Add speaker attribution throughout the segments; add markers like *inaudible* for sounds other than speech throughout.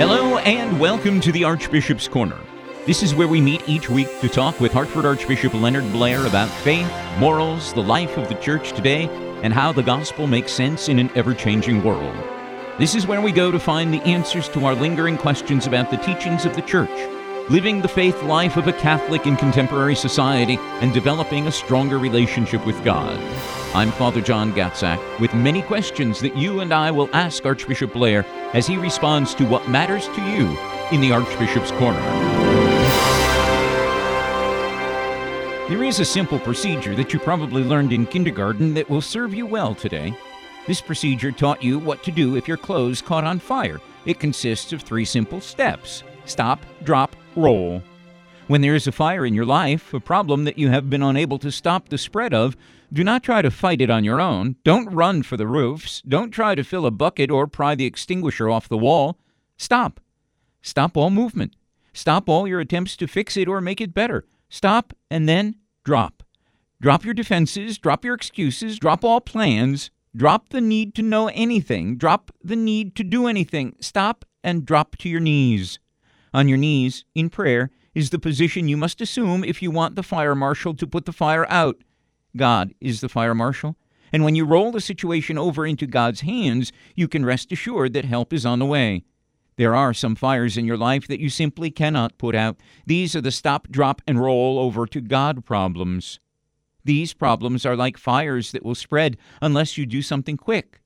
Speaker 1: Hello and welcome to the Archbishop's Corner. This is where we meet each week to talk with Hartford Archbishop Leonard Blair about faith, morals, the life of the church today, and how the gospel makes sense in an ever changing world. This is where we go to find the answers to our lingering questions about the teachings of the church, living the faith life of a Catholic in contemporary society, and developing a stronger relationship with God. I'm Father John Gatzak with many questions that you and I will ask Archbishop Blair as he responds to what matters to you in the Archbishop's Corner. There is a simple procedure that you probably learned in kindergarten that will serve you well today. This procedure taught you what to do if your clothes caught on fire. It consists of three simple steps stop, drop, roll. When there is a fire in your life, a problem that you have been unable to stop the spread of, do not try to fight it on your own. Don't run for the roofs. Don't try to fill a bucket or pry the extinguisher off the wall. Stop. Stop all movement. Stop all your attempts to fix it or make it better. Stop and then drop. Drop your defenses, drop your excuses, drop all plans, drop the need to know anything, drop the need to do anything. Stop and drop to your knees. On your knees, in prayer, is the position you must assume if you want the fire marshal to put the fire out. God is the fire marshal. And when you roll the situation over into God's hands, you can rest assured that help is on the way. There are some fires in your life that you simply cannot put out. These are the stop, drop, and roll over to God problems. These problems are like fires that will spread unless you do something quick.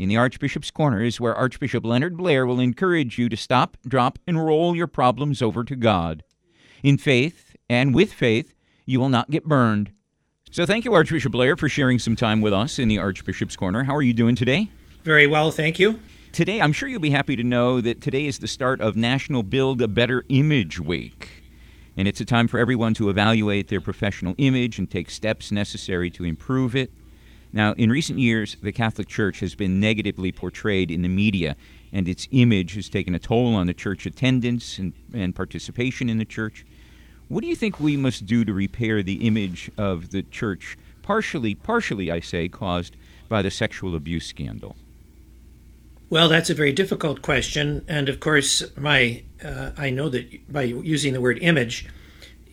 Speaker 1: In the Archbishop's Corner is where Archbishop Leonard Blair will encourage you to stop, drop, and roll your problems over to God. In faith and with faith, you will not get burned. So thank you, Archbishop Blair, for sharing some time with us in the Archbishop's Corner. How are you doing today?
Speaker 2: Very well, thank you.
Speaker 1: Today, I'm sure you'll be happy to know that today is the start of National Build a Better Image Week. And it's a time for everyone to evaluate their professional image and take steps necessary to improve it. Now, in recent years, the Catholic Church has been negatively portrayed in the media, and its image has taken a toll on the church attendance and, and participation in the church. What do you think we must do to repair the image of the church, partially, partially, I say, caused by the sexual abuse scandal?
Speaker 2: Well, that's a very difficult question, and of course, my uh, I know that by using the word image,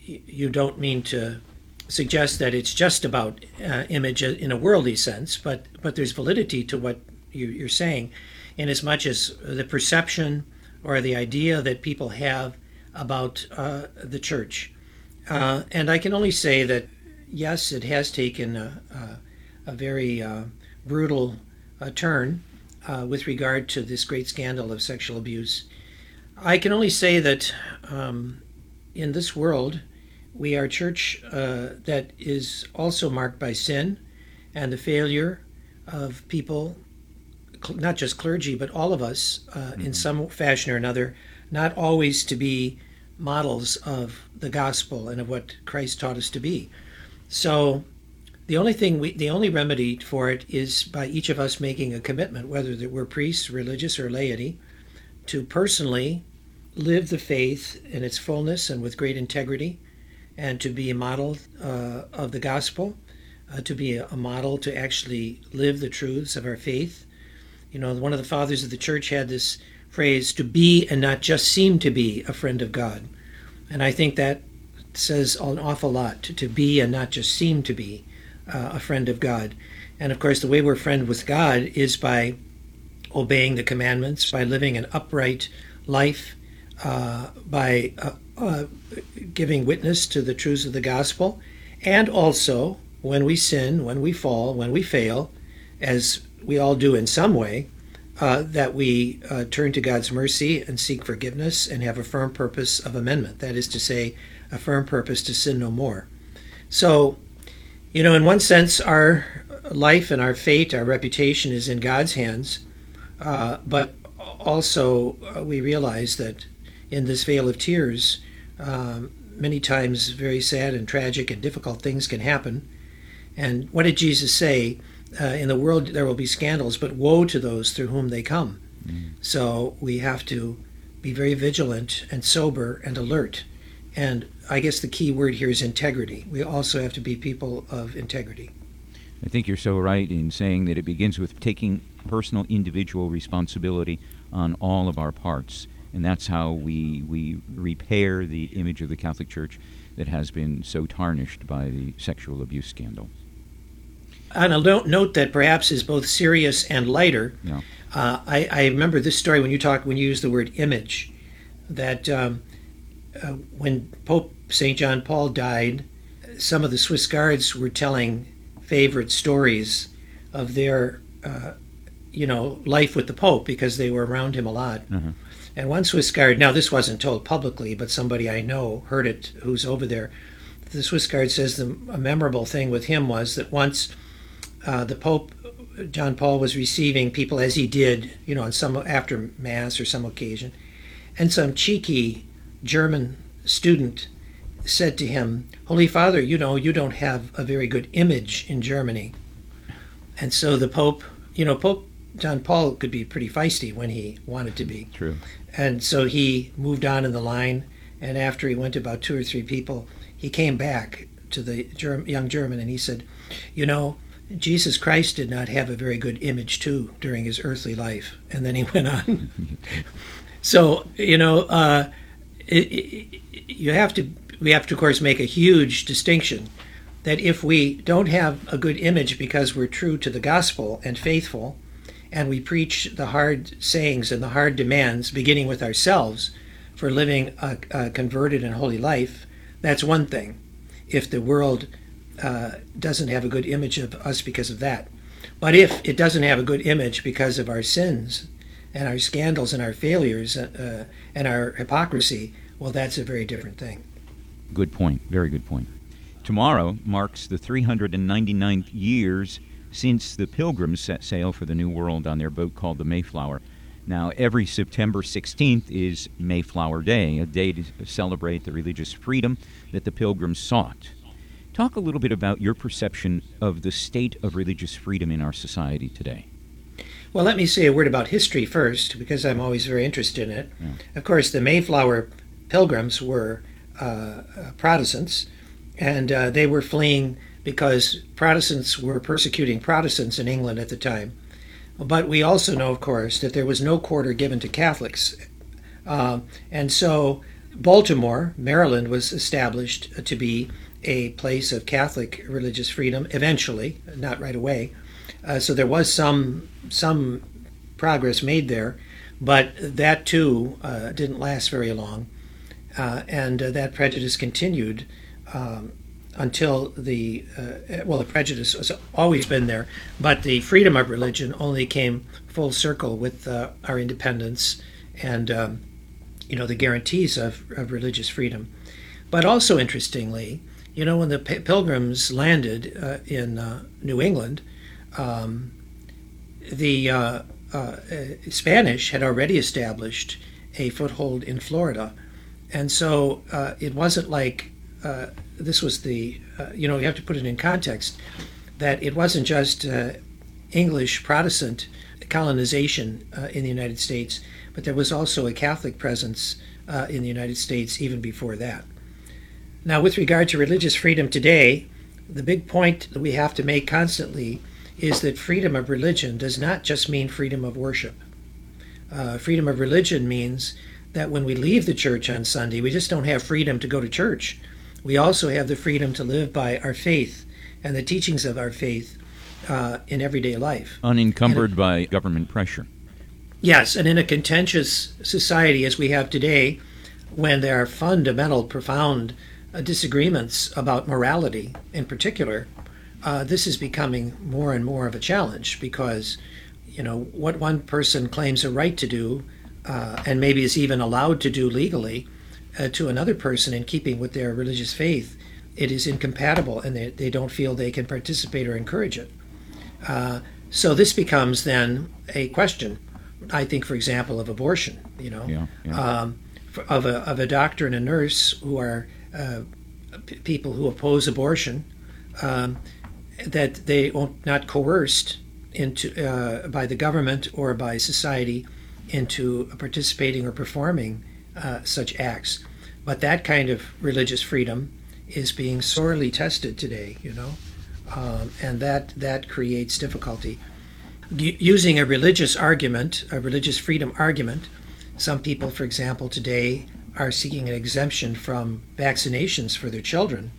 Speaker 2: you don't mean to suggest that it's just about uh, image in a worldly sense, but but there's validity to what you, are saying, in as much as the perception or the idea that people have about uh, the church, uh, and I can only say that yes, it has taken a, a, a very uh, brutal uh, turn uh, with regard to this great scandal of sexual abuse. I can only say that um, in this world, we are a church uh, that is also marked by sin and the failure of people, not just clergy, but all of us, uh, mm-hmm. in some fashion or another, not always to be models of the gospel and of what Christ taught us to be. So the only thing we, the only remedy for it is by each of us making a commitment, whether that we're priests, religious, or laity, to personally live the faith in its fullness and with great integrity, and to be a model uh, of the gospel, uh, to be a, model to actually live the truths of our faith. You know, one of the fathers of the church had this phrase to be and not just seem to be a friend of God. And I think that says an awful lot to, to be and not just seem to be uh, a friend of God. And of course, the way we're friend with God is by obeying the commandments, by living an upright life, uh, by uh, giving witness to the truths of the gospel, and also when we sin, when we fall, when we fail, as we all do in some way, uh, that we uh, turn to God's mercy and seek forgiveness and have a firm purpose of amendment. That is to say, a firm purpose to sin no more. So you know, in one sense, our life and our fate, our reputation is in God's hands, uh, but also uh, we realize that in this vale of tears, um, many times very sad and tragic and difficult things can happen. And what did Jesus say? Uh, in the world there will be scandals, but woe to those through whom they come. Mm. So we have to be very vigilant and sober and alert. And I guess the key word here is integrity. We also have to be people of integrity.
Speaker 1: I think you're so right in saying that it begins with taking personal individual responsibility on all of our parts. And that's how we, we repair the image of the Catholic Church that has been so tarnished by the sexual abuse scandal.
Speaker 2: On a note that perhaps is both serious and lighter,
Speaker 1: yeah.
Speaker 2: uh, I, I, remember this story when you talk when you use the word image, that um, uh, when Pope St. John Paul died, some of the Swiss guards were telling favorite stories of their, uh, you know, life with the Pope because they were around him a lot.
Speaker 1: Mm-hmm.
Speaker 2: And one Swiss guard, now this wasn't told publicly, but somebody I know heard it who's over there. The Swiss guard says the a memorable thing with him was that once uh, the Pope John Paul was receiving people as he did, you know, on some after mass or some occasion, and some cheeky German student said to him, Holy Father, you know, you don't have a very good image in Germany. And so the Pope, you know, Pope John Paul could be pretty feisty when he wanted to be.
Speaker 1: True.
Speaker 2: And so he moved on in the line, and after he went to about two or three people, he came back to the Germ- young German and he said, You know, Jesus Christ did not have a very good image too during his earthly life. And then he went on. *laughs* so, you know, uh, it, it, you have to we have to of course make a huge distinction that if we don't have a good image because we're true to the gospel and faithful and we preach the hard sayings and the hard demands beginning with ourselves for living a, a converted and holy life that's one thing if the world uh, doesn't have a good image of us because of that but if it doesn't have a good image because of our sins and our scandals and our failures uh, and our hypocrisy well that's a very different thing
Speaker 1: Good point. Very good point. Tomorrow marks the 399th years since the Pilgrims set sail for the New World on their boat called the Mayflower. Now, every September 16th is Mayflower Day, a day to celebrate the religious freedom that the Pilgrims sought. Talk a little bit about your perception of the state of religious freedom in our society today.
Speaker 2: Well, let me say a word about history first, because I'm always very interested in it.
Speaker 1: Yeah.
Speaker 2: Of course, the Mayflower Pilgrims were uh, Protestants, and uh, they were fleeing because Protestants were persecuting Protestants in England at the time. But we also know, of course, that there was no quarter given to Catholics. Uh, and so Baltimore, Maryland, was established to be a place of Catholic religious freedom eventually, not right away. Uh, so there was some some progress made there, but that too uh, didn't last very long uh, and uh, that prejudice continued um, until the uh, well, the prejudice has always been there, but the freedom of religion only came full circle with uh, our independence and um, you know the guarantees of, of religious freedom. But also interestingly, you know, when the Pilgrims landed uh, in uh, New England, um, the Spanish had already established a foothold in Florida and so uh, it wasn't like uh, this was the uh, you know you have to put it in context that it wasn't just uh, English Protestant colonization uh, in the United States, but there was also a Catholic presence uh, in the United States even before that. Now, with regard to religious freedom today, the big point that we have to make constantly is that freedom of religion does not just mean freedom of worship. freedom of religion means that when we leave the church on Sunday, we just don't have freedom to go to church. We also have the freedom to live by our faith and the teachings of our faith uh, in everyday life.
Speaker 1: Unencumbered by government pressure.
Speaker 2: Yes, and in a contentious society as we have today, when there are fundamental, profound uh, disagreements about morality in particular, uh, this is becoming more and more of a challenge because, you know, what one person claims a right to do uh, and maybe is even allowed to do legally uh, to another person in keeping with their religious faith, it is incompatible and they, they don't feel they can participate or encourage it. Uh, so this becomes then a question, I think, for example, of abortion, you know,
Speaker 1: yeah, yeah.
Speaker 2: Um, for, of, a, of a doctor and a nurse who are uh, p- people who oppose abortion, um, that they are not coerced into uh, by the government or by society into participating or performing uh, such acts. But that kind of religious freedom is being sorely tested today, you know, um, and that that creates difficulty. using a religious argument, a religious freedom argument, Some people, for example, today are seeking an exemption from vaccinations for their children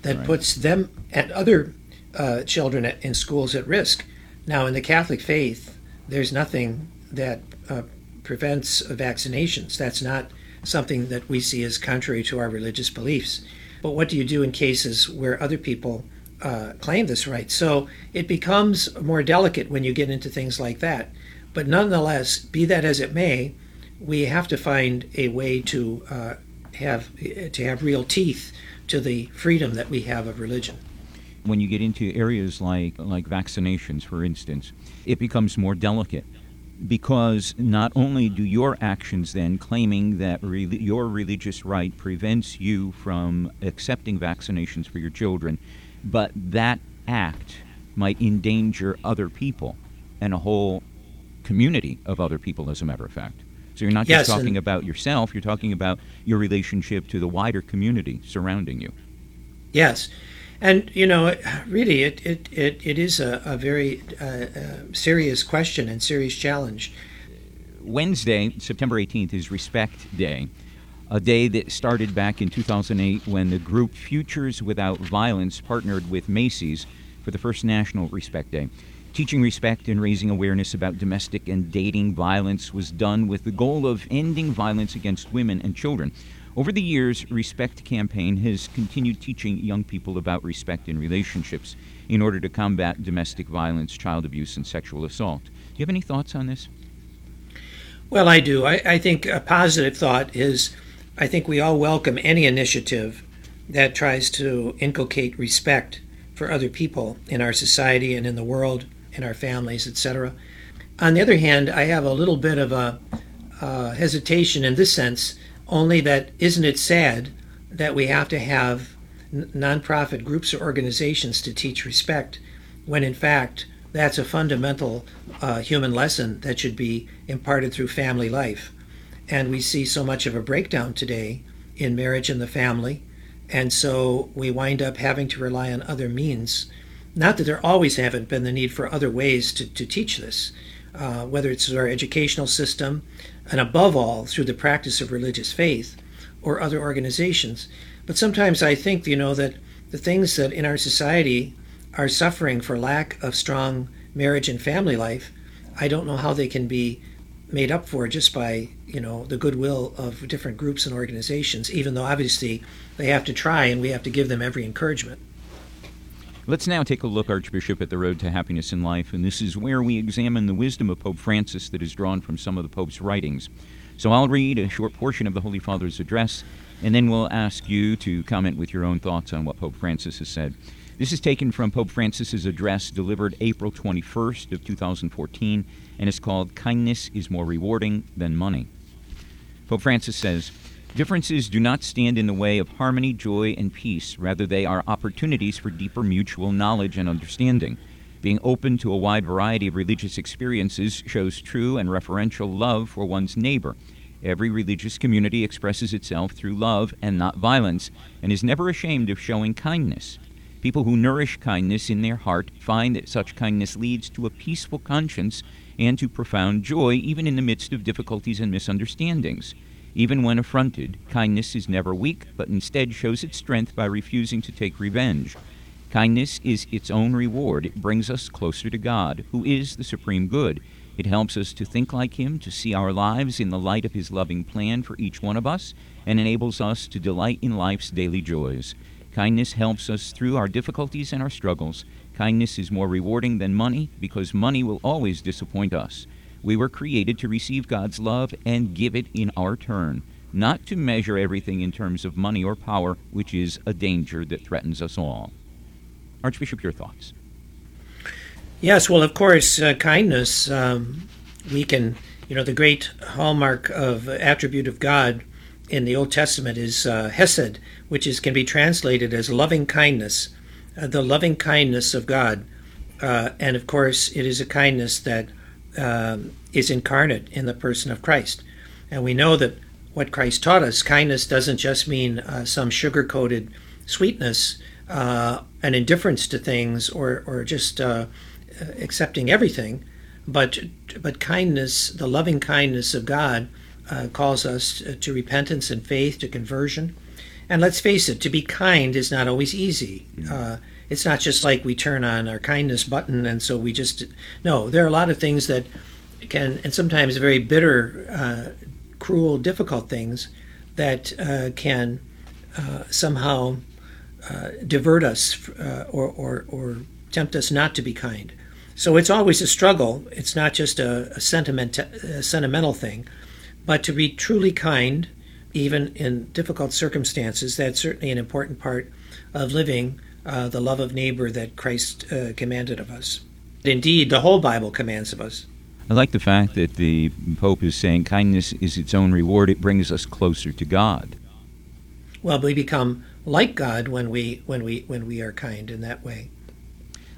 Speaker 2: that right. puts them and other uh, children at, in schools at risk. Now, in the Catholic faith, there's nothing that uh, prevents vaccinations. That's not something that we see as contrary to our religious beliefs. But what do you do in cases where other people uh, claim this right? So it becomes more delicate when you get into things like that. But nonetheless, be that as it may, we have to find a way to uh, have to have real teeth to the freedom that we have of religion.
Speaker 1: When you get into areas like like vaccinations, for instance, it becomes more delicate because not only do your actions then claiming that re- your religious right prevents you from accepting vaccinations for your children, but that act might endanger other people and a whole community of other people, as a matter of fact. So you're not just talking about yourself, you're talking about your relationship to the wider community surrounding you.
Speaker 2: Yes. And, you know, really, it, it, it, it is a, a very uh, uh, serious question and serious challenge.
Speaker 1: Wednesday, September 18th, is Respect Day, a day that started back in 2008 when the group Futures Without Violence partnered with Macy's for the first National Respect Day. Teaching respect and raising awareness about domestic and dating violence was done with the goal of ending violence against women and children. Over the years, Respect Campaign has continued teaching young people about respect in relationships in order to combat domestic violence, child abuse, and sexual assault. Do you have any thoughts on this?
Speaker 2: Well, I do. I, I think a positive thought is I think we all welcome any initiative that tries to inculcate respect for other people in our society and in the world, in our families, etc. On the other hand, I have a little bit of a uh, hesitation in this sense only that isn't it sad that we have to have n- nonprofit groups or organizations to teach respect when in fact that's a fundamental uh, human lesson that should be imparted through family life. And we see so much of a breakdown today in marriage and the family. And so we wind up having to rely on other means. Not that there always haven't been the need for other ways to, to teach this, uh, whether it's our educational system, and above all, through the practice of religious faith or other organizations. But sometimes I think, you know, that the things that in our society are suffering for lack of strong marriage and family life, I don't know how they can be made up for just by, you know, the goodwill of different groups and organizations, even though obviously they have to try and we have to give them every encouragement.
Speaker 1: Let's now take a look, Archbishop, at the road to happiness in life, and this is where we examine the wisdom of Pope Francis that is drawn from some of the Pope's writings. So I'll read a short portion of the Holy Father's address, and then we'll ask you to comment with your own thoughts on what Pope Francis has said. This is taken from Pope Francis's address delivered April 21st of 2014, and it's called "Kindness is More Rewarding Than Money." Pope Francis says. Differences do not stand in the way of harmony, joy, and peace. Rather, they are opportunities for deeper mutual knowledge and understanding. Being open to a wide variety of religious experiences shows true and referential love for one's neighbor. Every religious community expresses itself through love and not violence, and is never ashamed of showing kindness. People who nourish kindness in their heart find that such kindness leads to a peaceful conscience and to profound joy, even in the midst of difficulties and misunderstandings. Even when affronted, kindness is never weak, but instead shows its strength by refusing to take revenge. Kindness is its own reward. It brings us closer to God, who is the supreme good. It helps us to think like Him, to see our lives in the light of His loving plan for each one of us, and enables us to delight in life's daily joys. Kindness helps us through our difficulties and our struggles. Kindness is more rewarding than money because money will always disappoint us. We were created to receive God's love and give it in our turn, not to measure everything in terms of money or power, which is a danger that threatens us all. Archbishop, your thoughts?
Speaker 2: Yes, well, of course, uh, kindness, um, we can, you know, the great hallmark of attribute of God in the Old Testament is uh, Hesed, which is can be translated as loving kindness, uh, the loving kindness of God. Uh, and of course, it is a kindness that um, is incarnate in the person of Christ. And we know that what Christ taught us, kindness doesn't just mean uh, some sugar coated sweetness, uh, an indifference to things, or, or just uh, accepting everything, but, but kindness, the loving kindness of God, uh, calls us to repentance and faith, to conversion. And let's face it, to be kind is not always easy. Mm-hmm. It's not just like we turn on our kindness button and so we just. No, there are a lot of things that can, and sometimes very bitter, uh, cruel, difficult things that uh, can uh, somehow uh, divert us uh, or, or, or tempt us not to be kind. So it's always a struggle. It's not just a, a, sentiment, a sentimental thing, but to be truly kind, even in difficult circumstances, that's certainly an important part of living uh, the love of neighbor that Christ uh, commanded of us. Indeed, the whole Bible commands of us.
Speaker 1: I like the fact that the Pope is saying kindness is its own reward. It brings us closer to God.
Speaker 2: Well, we become like God when we when we when we are kind in that way.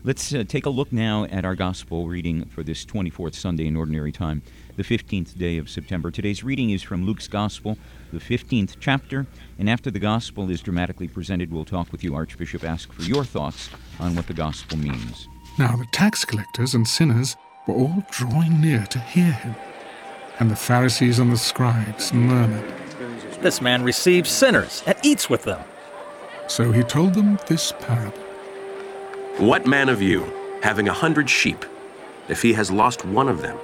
Speaker 1: Let's uh, take a look now at our gospel reading for this 24th Sunday in Ordinary Time, the 15th day of September. Today's reading is from Luke's Gospel, the 15th chapter, and after the gospel is dramatically presented, we'll talk with you, Archbishop, ask for your thoughts on what the gospel means.
Speaker 3: Now the tax collectors and sinners were all drawing near to hear him, and the Pharisees and the scribes murmured,
Speaker 4: This man receives sinners and eats with them.
Speaker 3: So he told them this parable.
Speaker 5: What man of you, having a hundred sheep, if he has lost one of them,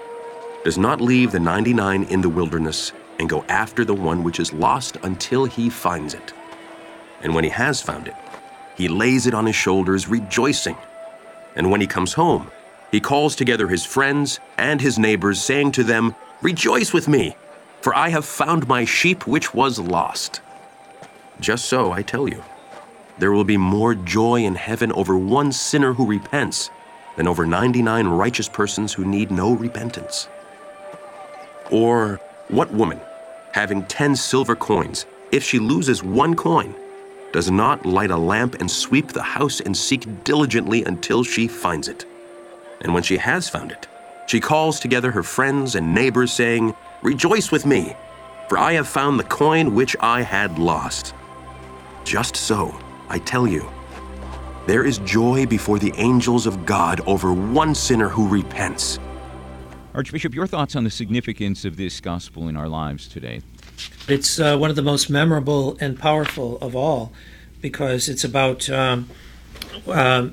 Speaker 5: does not leave the ninety nine in the wilderness and go after the one which is lost until he finds it? And when he has found it, he lays it on his shoulders, rejoicing. And when he comes home, he calls together his friends and his neighbors, saying to them, Rejoice with me, for I have found my sheep which was lost. Just so, I tell you there will be more joy in heaven over one sinner who repents than over 99 righteous persons who need no repentance. Or what woman, having 10 silver coins, if she loses one coin, does not light a lamp and sweep the house and seek diligently until she finds it? And when she has found it, she calls together her friends and neighbors, saying, Rejoice with me, for I have found the coin which I had lost. Just so, I tell you, there is joy before the angels of God over one sinner who repents.
Speaker 1: Archbishop, your thoughts on the significance of this gospel in our lives today?
Speaker 2: It's uh, one of the most memorable and powerful of all because it's about um, uh,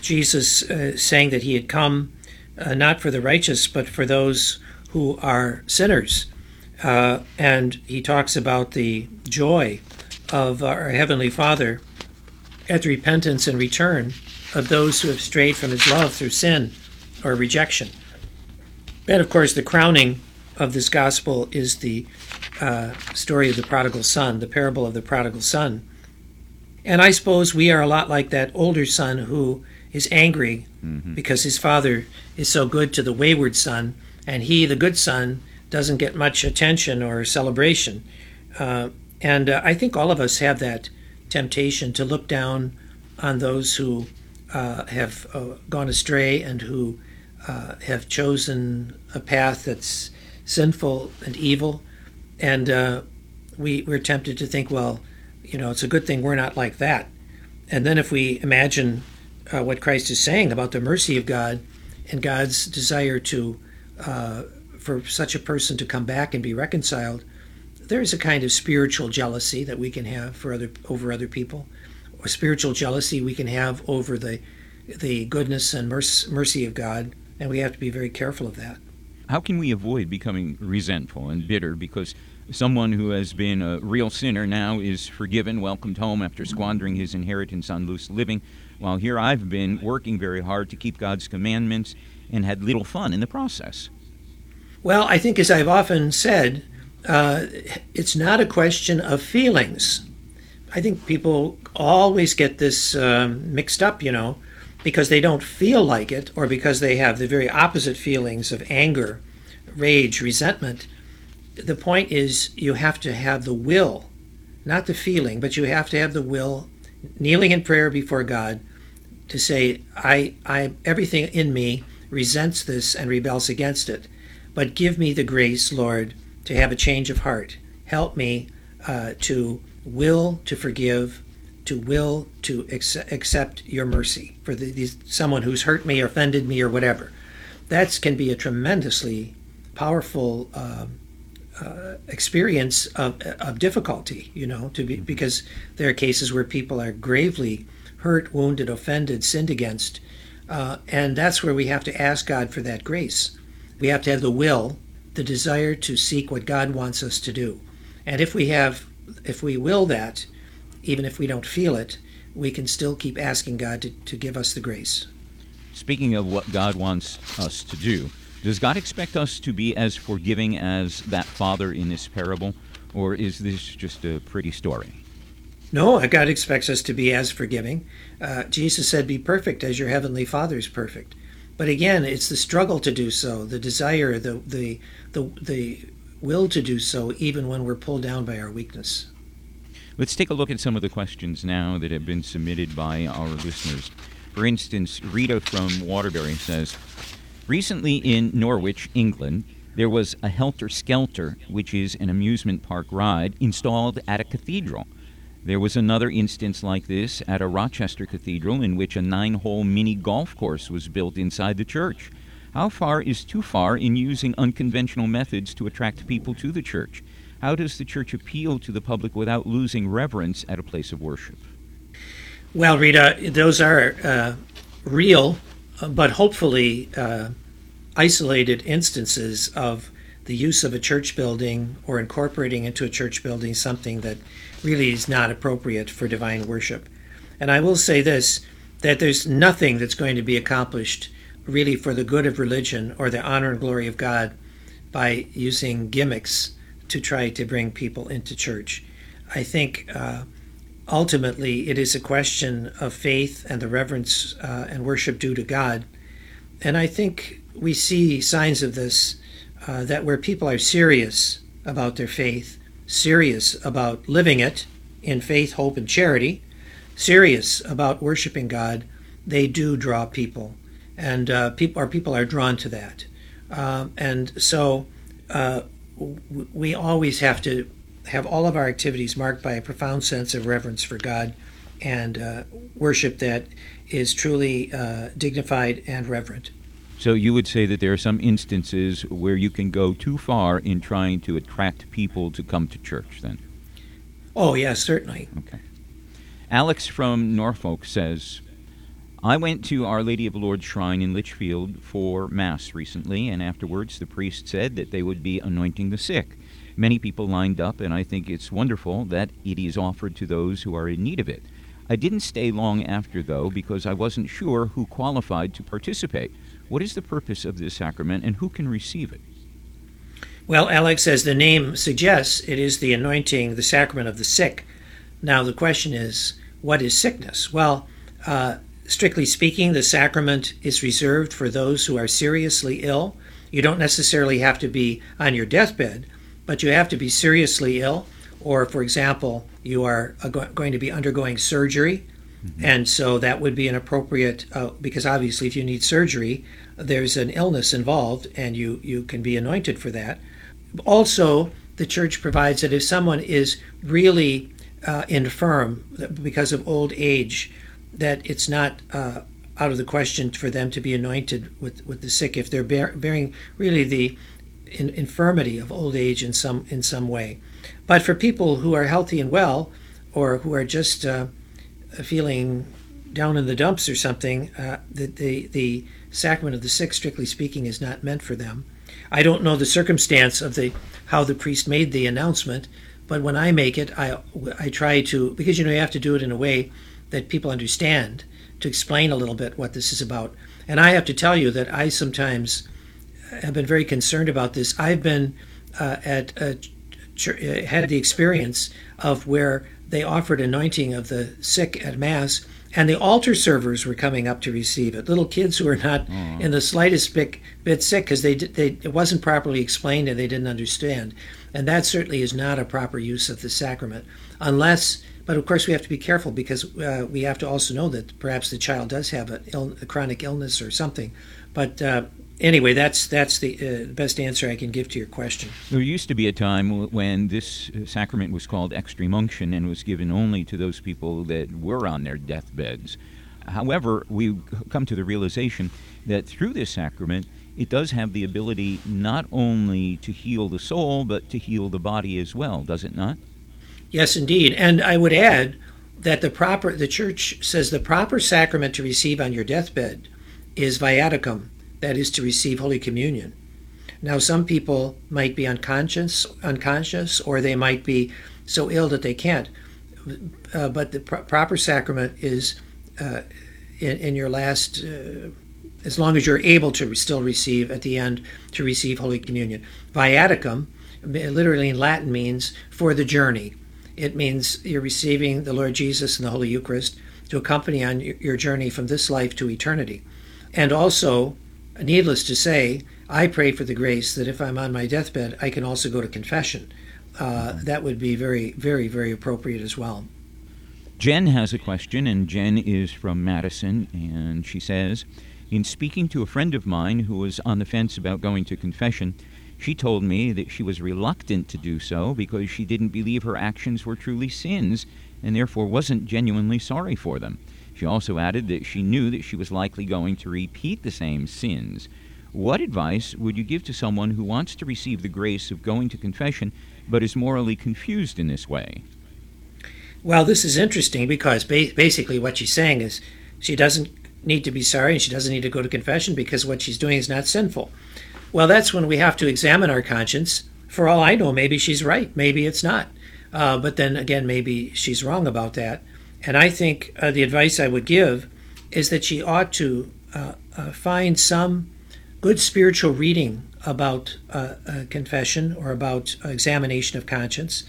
Speaker 2: Jesus uh, saying that he had come uh, not for the righteous, but for those who are sinners. Uh, and he talks about the joy of our Heavenly Father at repentance and return of those who have strayed from his love through sin or rejection. And of course, the crowning of this gospel is the uh, story of the prodigal son, the parable of the prodigal son. And I suppose we are a lot like that older son who is angry mm-hmm. because his father is so good to the wayward son, and he, the good son, doesn't get much attention or celebration. Uh, and uh, I think all of us have that temptation to look down on those who uh, have uh, gone astray and who uh, have chosen a path that's sinful and evil. And uh, we, we're tempted to think, well, you know, it's a good thing we're not like that. And then if we imagine uh, what Christ is saying about the mercy of God and God's desire to uh, for such a person to come back and be reconciled, there's a kind of spiritual jealousy that we can have for other over other people, or spiritual jealousy we can have over the the goodness and mercy of God, and we have to be very careful of that.
Speaker 1: How can we avoid becoming resentful and bitter because someone who has been a real sinner now is forgiven, welcomed home after squandering his inheritance on loose living, while here I've been working very hard to keep God's commandments and had little fun in the process?
Speaker 2: Well, I think, as I've often said, uh, it's not a question of feelings. I think people always get this um, mixed up, you know, because they don't feel like it or because they have the very opposite feelings of anger, rage, resentment. The point is, you have to have the will, not the feeling, but you have to have the will, kneeling in prayer before God, to say, I, I, everything in me resents this and rebels against it. But give me the grace, Lord, to have a change of heart. Help me uh, to will to forgive, to will to accept your mercy for the, these, someone who's hurt me offended me or whatever. That can be a tremendously powerful uh, uh, experience of, of difficulty, you know, to be, because there are cases where people are gravely hurt, wounded, offended, sinned against. Uh, and that's where we have to ask God for that grace. We have to have the will, the desire to seek what God wants us to do. And if we have, if we will that, even if we don't feel it, we can still keep asking God to, to give us the grace.
Speaker 1: Speaking of what God wants us to do, does God expect us to be as forgiving as that father in this parable, or is this just a pretty story?
Speaker 2: No, God expects us to be as forgiving. Uh, Jesus said, Be perfect as your heavenly Father is perfect. But again, it's the struggle to do so, the desire, the, the, the, the will to do so, even when we're pulled down by our weakness.
Speaker 1: Let's take a look at some of the questions now that have been submitted by our listeners. For instance, Rita from Waterbury says Recently in Norwich, England, there was a Helter Skelter, which is an amusement park ride, installed at a cathedral. There was another instance like this at a Rochester cathedral in which a nine hole mini golf course was built inside the church. How far is too far in using unconventional methods to attract people to the church? How does the church appeal to the public without losing reverence at a place of worship?
Speaker 2: Well, Rita, those are uh, real, but hopefully uh, isolated instances of the use of a church building or incorporating into a church building something that really is not appropriate for divine worship. And I will say this that there's nothing that's going to be accomplished really for the good of religion or the honor and glory of God by using gimmicks to try to bring people into church. I think uh, ultimately it is a question of faith and the reverence uh, and worship due to God. And I think we see signs of this uh, that where people are serious about their faith, serious about living it in faith, hope, and charity, serious about worshiping God, they do draw people, and uh, people our people are drawn to that. Um, and so uh, we always have to have all of our activities marked by a profound sense of reverence for God and uh, worship that is truly uh, dignified and reverent.
Speaker 1: So you would say that there are some instances where you can go too far in trying to attract people to come to church then?
Speaker 2: Oh, yes, certainly.
Speaker 1: Okay. Alex from Norfolk says, I went to Our Lady of Lourdes Shrine in Litchfield for Mass recently, and afterwards the priest said that they would be anointing the sick. Many people lined up, and I think it's wonderful that it is offered to those who are in need of it. I didn't stay long after, though, because I wasn't sure who qualified to participate. What is the purpose of this sacrament, and who can receive it?
Speaker 2: Well, Alex, as the name suggests, it is the anointing, the sacrament of the sick. Now, the question is, what is sickness? Well, uh, strictly speaking, the sacrament is reserved for those who are seriously ill. You don't necessarily have to be on your deathbed, but you have to be seriously ill. Or, for example, you are going to be undergoing surgery, mm-hmm. and so that would be an appropriate, uh, because obviously, if you need surgery, there's an illness involved, and you, you can be anointed for that. Also, the church provides that if someone is really uh, infirm because of old age, that it's not uh, out of the question for them to be anointed with, with the sick if they're bear, bearing really the in, infirmity of old age in some in some way. But for people who are healthy and well, or who are just uh, feeling down in the dumps or something, uh, the, the the sacrament of the sick, strictly speaking, is not meant for them. I don't know the circumstance of the how the priest made the announcement, but when I make it, I I try to because you know you have to do it in a way that people understand to explain a little bit what this is about. And I have to tell you that I sometimes have been very concerned about this. I've been uh, at a ch- had the experience of where they offered anointing of the sick at mass and the altar servers were coming up to receive it. Little kids who were not mm. in the slightest bit, bit sick because they, they it wasn't properly explained and they didn't understand. And that certainly is not a proper use of the sacrament, unless. But of course, we have to be careful because uh, we have to also know that perhaps the child does have a, Ill, a chronic illness or something. But uh, anyway, that's that's the uh, best answer I can give to your question.
Speaker 1: There used to be a time when this uh, sacrament was called extreme unction and was given only to those people that were on their deathbeds. however, we come to the realization that through this sacrament, it does have the ability not only to heal the soul, but to heal the body as well, does it not?
Speaker 2: Yes, indeed. And I would add that the proper the church says the proper sacrament to receive on your deathbed is viaticum, that is to receive Holy Communion. Now, some people might be unconscious, unconscious, or they might be so ill that they can't. Uh, but the pr- proper sacrament is uh, in, in, your last, uh, as long as you're able to still receive at the end to receive Holy Communion. Viaticum, literally in Latin, means for the journey. It means you're receiving the Lord Jesus and the Holy Eucharist to accompany on your journey from this life to eternity. And also, needless to say, I pray for the grace that if I'm on my deathbed, I can also go to confession. Uh, that would be very, very, very appropriate as well.
Speaker 1: Jen has a question, and Jen is from Madison, and she says, In speaking to a friend of mine who was on the fence about going to confession, she told me that she was reluctant to do so because she didn't believe her actions were truly sins and therefore wasn't genuinely sorry for them. She also added that she knew that she was likely going to repeat the same sins. What advice would you give to someone who wants to receive the grace of going to confession but is morally confused in this way?
Speaker 2: Well, this is interesting because ba- basically what she's saying is she doesn't need to be sorry and she doesn't need to go to confession because what she's doing is not sinful. Well, that's when we have to examine our conscience. For all I know, maybe she's right, maybe it's not. Uh, but then again, maybe she's wrong about that. And I think uh, the advice I would give is that she ought to uh, uh find some good spiritual reading about uh, confession or about examination of conscience.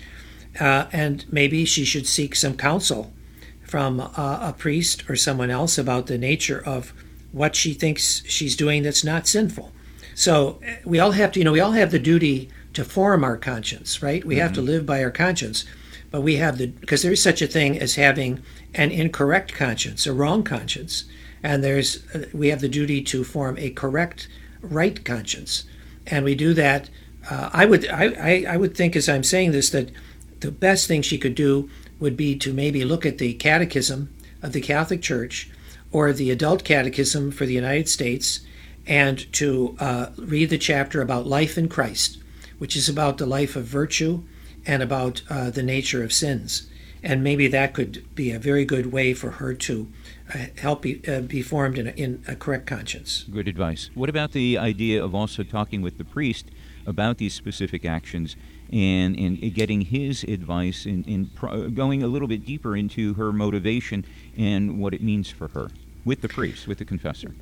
Speaker 2: Uh, and maybe she should seek some counsel from a priest or someone else about the nature of what she thinks she's doing that's not sinful. So we all have to, you know, we all have the duty to form our conscience, right? We mm-hmm. have to mm-hmm. live by our conscience, but we have the because there is such a thing as having an incorrect conscience, a wrong conscience, and there's uh, we have the duty to form a correct, right conscience, and we do that. Uh, I would I, I, I would think as I'm saying this that the best thing she could do would be to maybe look at the Catechism of the Catholic Church or the Adult Catechism for the United States and to uh, read the chapter about life in Christ, which is about the life of virtue and about uh, the nature of sins. And maybe that could be a very good way for her to uh, help be, uh, be formed in a, in a correct conscience.
Speaker 1: Good advice. What about the idea of also talking with the priest about these specific actions and, and getting his advice and, and going a little bit deeper into her motivation and what it means for her with the priest, with the confessor?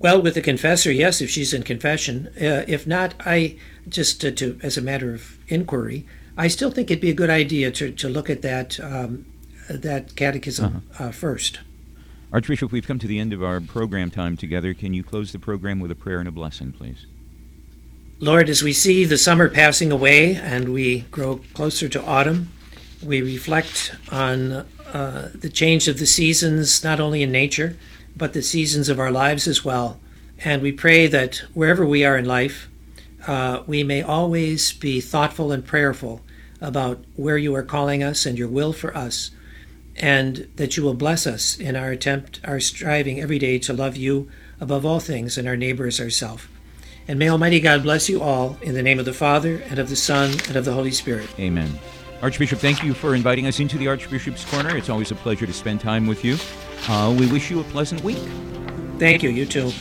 Speaker 2: Well, with the confessor, yes, if she's in confession. Uh, if not, I just to, to, as a matter of inquiry, I still think it'd be a good idea to, to look at that um, that catechism uh-huh. uh, first.
Speaker 1: Archbishop, we've come to the end of our program time together. Can you close the program with a prayer and a blessing, please?
Speaker 2: Lord, as we see the summer passing away and we grow closer to autumn, we reflect on uh, the change of the seasons, not only in nature but the seasons of our lives as well. And we pray that wherever we are in life, uh, we may always be thoughtful and prayerful about where you are calling us and your will for us, and that you will bless us in our attempt, our striving every day to love you above all things and our neighbors ourselves. And may Almighty God bless you all in the name of the Father, and of the Son, and of the Holy Spirit.
Speaker 1: Amen. Archbishop, thank you for inviting us into the Archbishop's Corner. It's always a pleasure to spend time with you. Uh, we wish you a pleasant week.
Speaker 2: Thank you. You too.